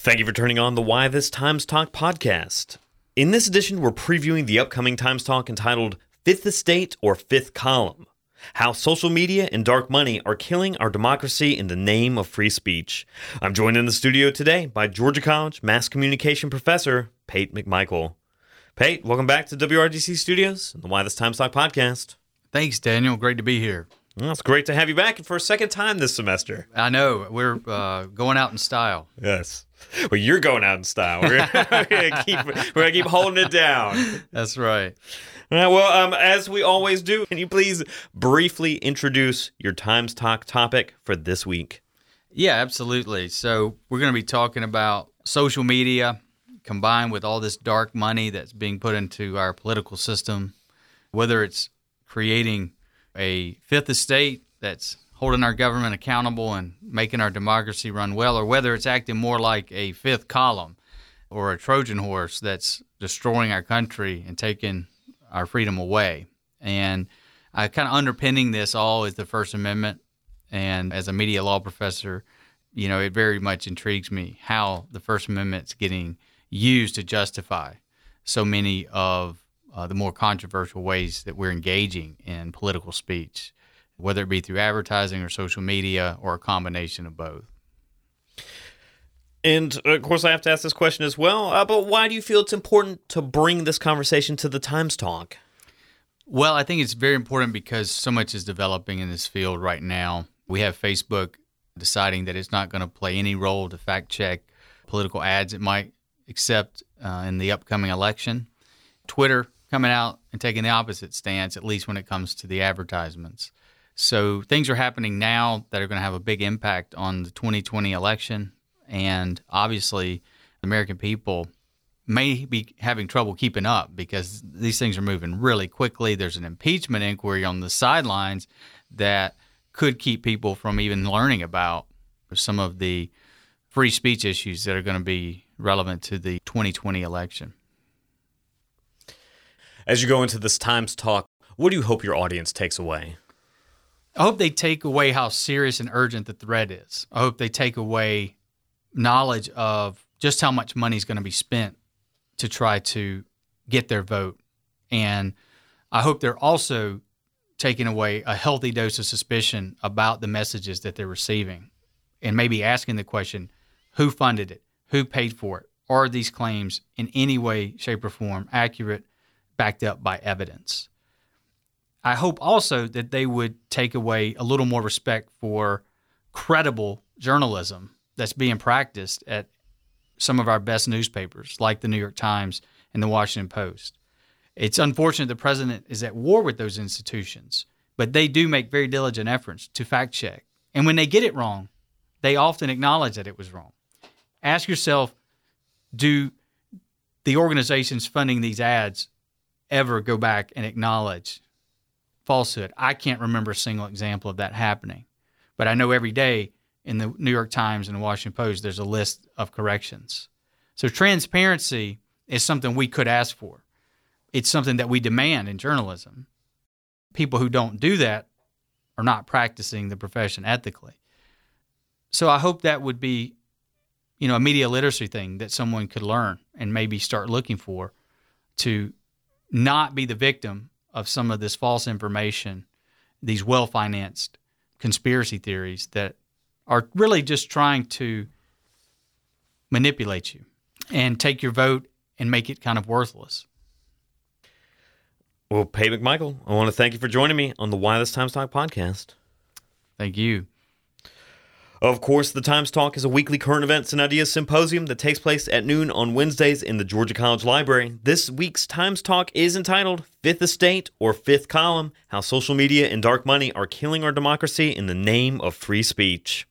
Thank you for turning on the Why This Times Talk podcast. In this edition, we're previewing the upcoming Times Talk entitled Fifth Estate or Fifth Column How Social Media and Dark Money Are Killing Our Democracy in the Name of Free Speech. I'm joined in the studio today by Georgia College Mass Communication Professor Pate McMichael. Pate, welcome back to WRDC Studios and the Why This Times Talk podcast. Thanks, Daniel. Great to be here. Well, it's great to have you back for a second time this semester. I know we're uh, going out in style. Yes. Well, you're going out in style. We're gonna keep we're gonna keep holding it down. That's right. All right, well, um, as we always do, can you please briefly introduce your Times Talk topic for this week? Yeah, absolutely. So we're going to be talking about social media combined with all this dark money that's being put into our political system, whether it's creating a fifth estate that's holding our government accountable and making our democracy run well, or whether it's acting more like a fifth column or a Trojan horse that's destroying our country and taking our freedom away. And uh, I kind of underpinning this all is the First Amendment. And as a media law professor, you know, it very much intrigues me how the First Amendment's getting used to justify so many of uh, the more controversial ways that we're engaging in political speech whether it be through advertising or social media or a combination of both. And of course, I have to ask this question as well. Uh, but why do you feel it's important to bring this conversation to the Times Talk? Well, I think it's very important because so much is developing in this field right now. We have Facebook deciding that it's not going to play any role to fact check political ads it might accept uh, in the upcoming election. Twitter coming out and taking the opposite stance, at least when it comes to the advertisements. So things are happening now that are going to have a big impact on the 2020 election. And obviously, the American people may be having trouble keeping up because these things are moving really quickly. There's an impeachment inquiry on the sidelines that could keep people from even learning about some of the free speech issues that are going to be relevant to the 2020 election. As you go into this Times talk, what do you hope your audience takes away? I hope they take away how serious and urgent the threat is. I hope they take away knowledge of just how much money is going to be spent to try to get their vote. And I hope they're also taking away a healthy dose of suspicion about the messages that they're receiving and maybe asking the question who funded it? Who paid for it? Are these claims in any way, shape, or form accurate, backed up by evidence? I hope also that they would take away a little more respect for credible journalism that's being practiced at some of our best newspapers, like the New York Times and the Washington Post. It's unfortunate the president is at war with those institutions, but they do make very diligent efforts to fact check. And when they get it wrong, they often acknowledge that it was wrong. Ask yourself do the organizations funding these ads ever go back and acknowledge falsehood. I can't remember a single example of that happening. But I know every day in the New York Times and the Washington Post, there's a list of corrections. So transparency is something we could ask for. It's something that we demand in journalism. People who don't do that are not practicing the profession ethically. So I hope that would be, you know, a media literacy thing that someone could learn and maybe start looking for to not be the victim of some of this false information, these well financed conspiracy theories that are really just trying to manipulate you and take your vote and make it kind of worthless. Well, Pate McMichael, I want to thank you for joining me on the Why This Times Talk podcast. Thank you. Of course, the Times Talk is a weekly current events and ideas symposium that takes place at noon on Wednesdays in the Georgia College Library. This week's Times Talk is entitled Fifth Estate or Fifth Column How Social Media and Dark Money Are Killing Our Democracy in the Name of Free Speech.